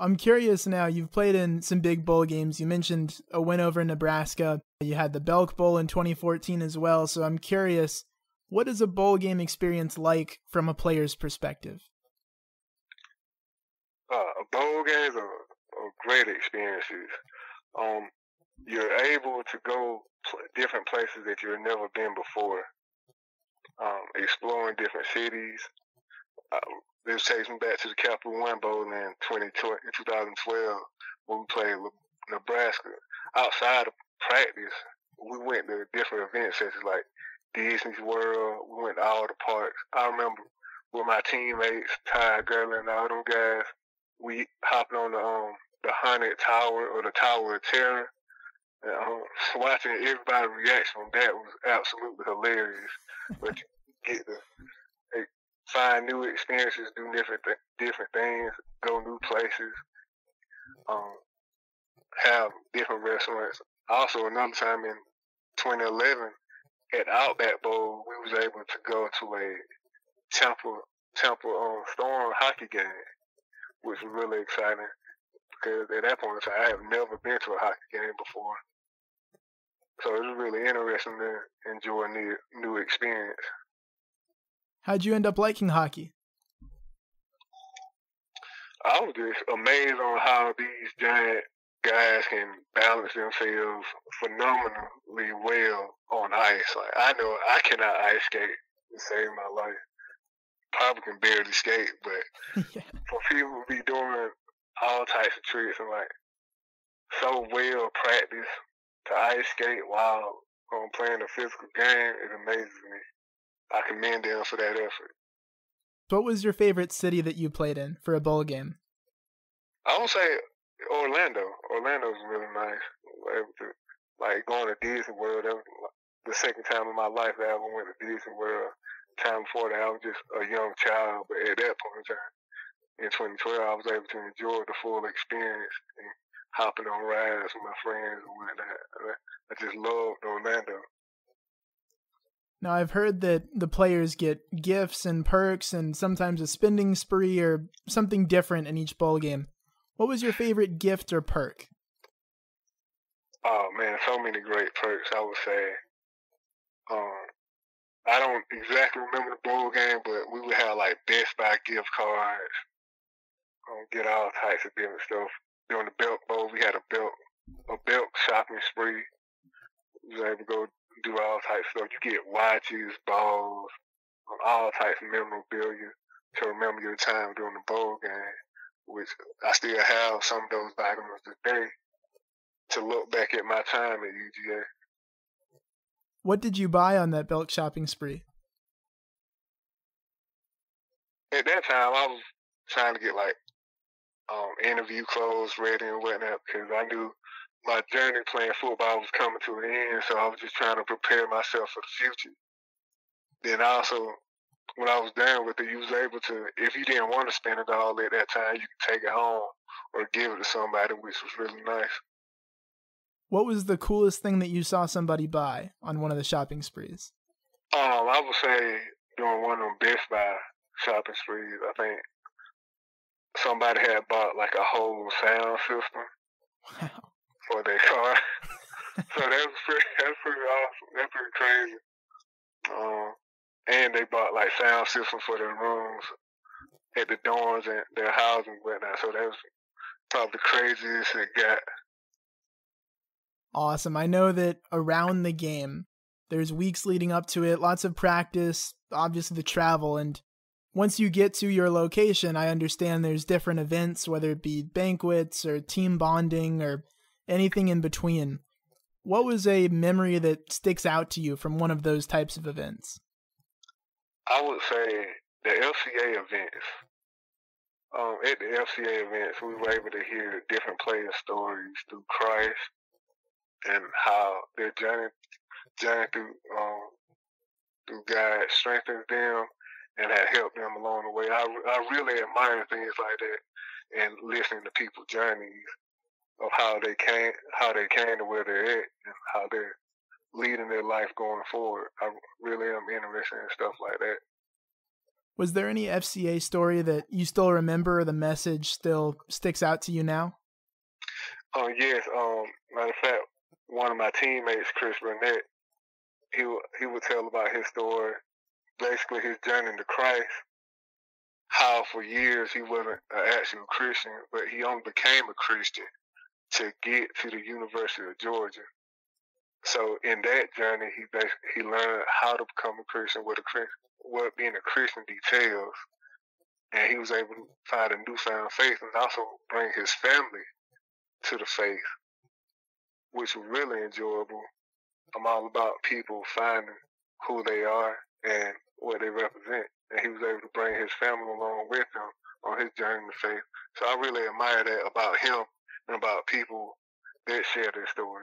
I'm curious now. You've played in some big bowl games. You mentioned a win over Nebraska. You had the Belk Bowl in 2014 as well. So I'm curious, what is a bowl game experience like from a player's perspective? Uh, bowl games are, are great experiences. Um, you're able to go pl- different places that you've never been before. Um, exploring different cities. Um, this takes me back to the Capital One Bowl in 2012 when we played Nebraska. Outside of practice, we went to different events such as like Disney World. We went to all the parks. I remember with my teammates, Ty Gurley and all them guys, we hopped on the um the haunted tower or the Tower of Terror. And, um, watching everybody's reaction on that was absolutely hilarious. But you get to find new experiences, do different th- different things, go new places, um, have different restaurants. Also, another time in 2011 at Outback Bowl, we was able to go to a Tampa Tampa um, Storm hockey game, which was really exciting because at that point I have never been to a hockey game before. So it was really interesting to enjoy a new, new experience. How'd you end up liking hockey? I was just amazed on how these giant guys can balance themselves phenomenally well on ice. Like I know I cannot ice skate to save my life. Probably can barely skate, but yeah. for people to be doing all types of tricks and like so well practiced to ice skate while um, playing a physical game, it amazes me. I commend them for that effort. What was your favorite city that you played in for a bowl game? I would say Orlando. Orlando was really nice. Like going to Disney World. That was the second time in my life that I ever went to Disney World. Time before that, I was just a young child, but at that point in time, in 2012, I was able to enjoy the full experience and hopping on rides with my friends and whatnot. I just loved Orlando. Now, I've heard that the players get gifts and perks and sometimes a spending spree or something different in each bowl game. What was your favorite gift or perk? Oh man, so many great perks. I would say. Um, I don't exactly remember the bowl game, but we would have like Best Buy gift cards. Um, get all types of different stuff. During the Belk Bowl, we had a belt a Belk shopping spree. We was able to go do all types of stuff. You get watches, balls, all types of memorabilia to remember your time during the bowl game, which I still have some of those items today to look back at my time at UGA. What did you buy on that Belk shopping spree? At that time, I was trying to get like um, interview clothes ready and whatnot because I knew my journey playing football was coming to an end, so I was just trying to prepare myself for the future. Then also, when I was done with it, you was able to, if you didn't want to spend it all at that time, you could take it home or give it to somebody, which was really nice. What was the coolest thing that you saw somebody buy on one of the shopping sprees? Um, I would say during one of them Best Buy shopping sprees, I think somebody had bought like a whole sound system. Wow for their car. so that was pretty, that's pretty awesome. That's pretty crazy. Um, and they bought like sound systems for their rooms at the dorms and their housing and whatnot. So that was probably the craziest it got. Awesome. I know that around the game, there's weeks leading up to it, lots of practice, obviously the travel, and once you get to your location, I understand there's different events, whether it be banquets or team bonding or anything in between. What was a memory that sticks out to you from one of those types of events? I would say the FCA events. Um, at the FCA events, we were able to hear different player stories through Christ and how their journey, journey through um, through God strengthened them and had helped them along the way. I, I really admire things like that and listening to people's journeys of how they came how they came to where they're at and how they're leading their life going forward. I really am interested in stuff like that. Was there any FCA story that you still remember? Or the message still sticks out to you now. Oh yes. Um, matter of fact, one of my teammates, Chris Burnette, he he would tell about his story, basically his journey to Christ. How for years he wasn't an actual Christian, but he only became a Christian to get to the University of Georgia. So in that journey, he basically he learned how to become a Christian, what a Christian, what being a Christian details, and he was able to find a newfound faith and also bring his family to the faith, which was really enjoyable. I'm all about people finding who they are and what they represent, and he was able to bring his family along with him on his journey to faith. So I really admire that about him about people that share their stories.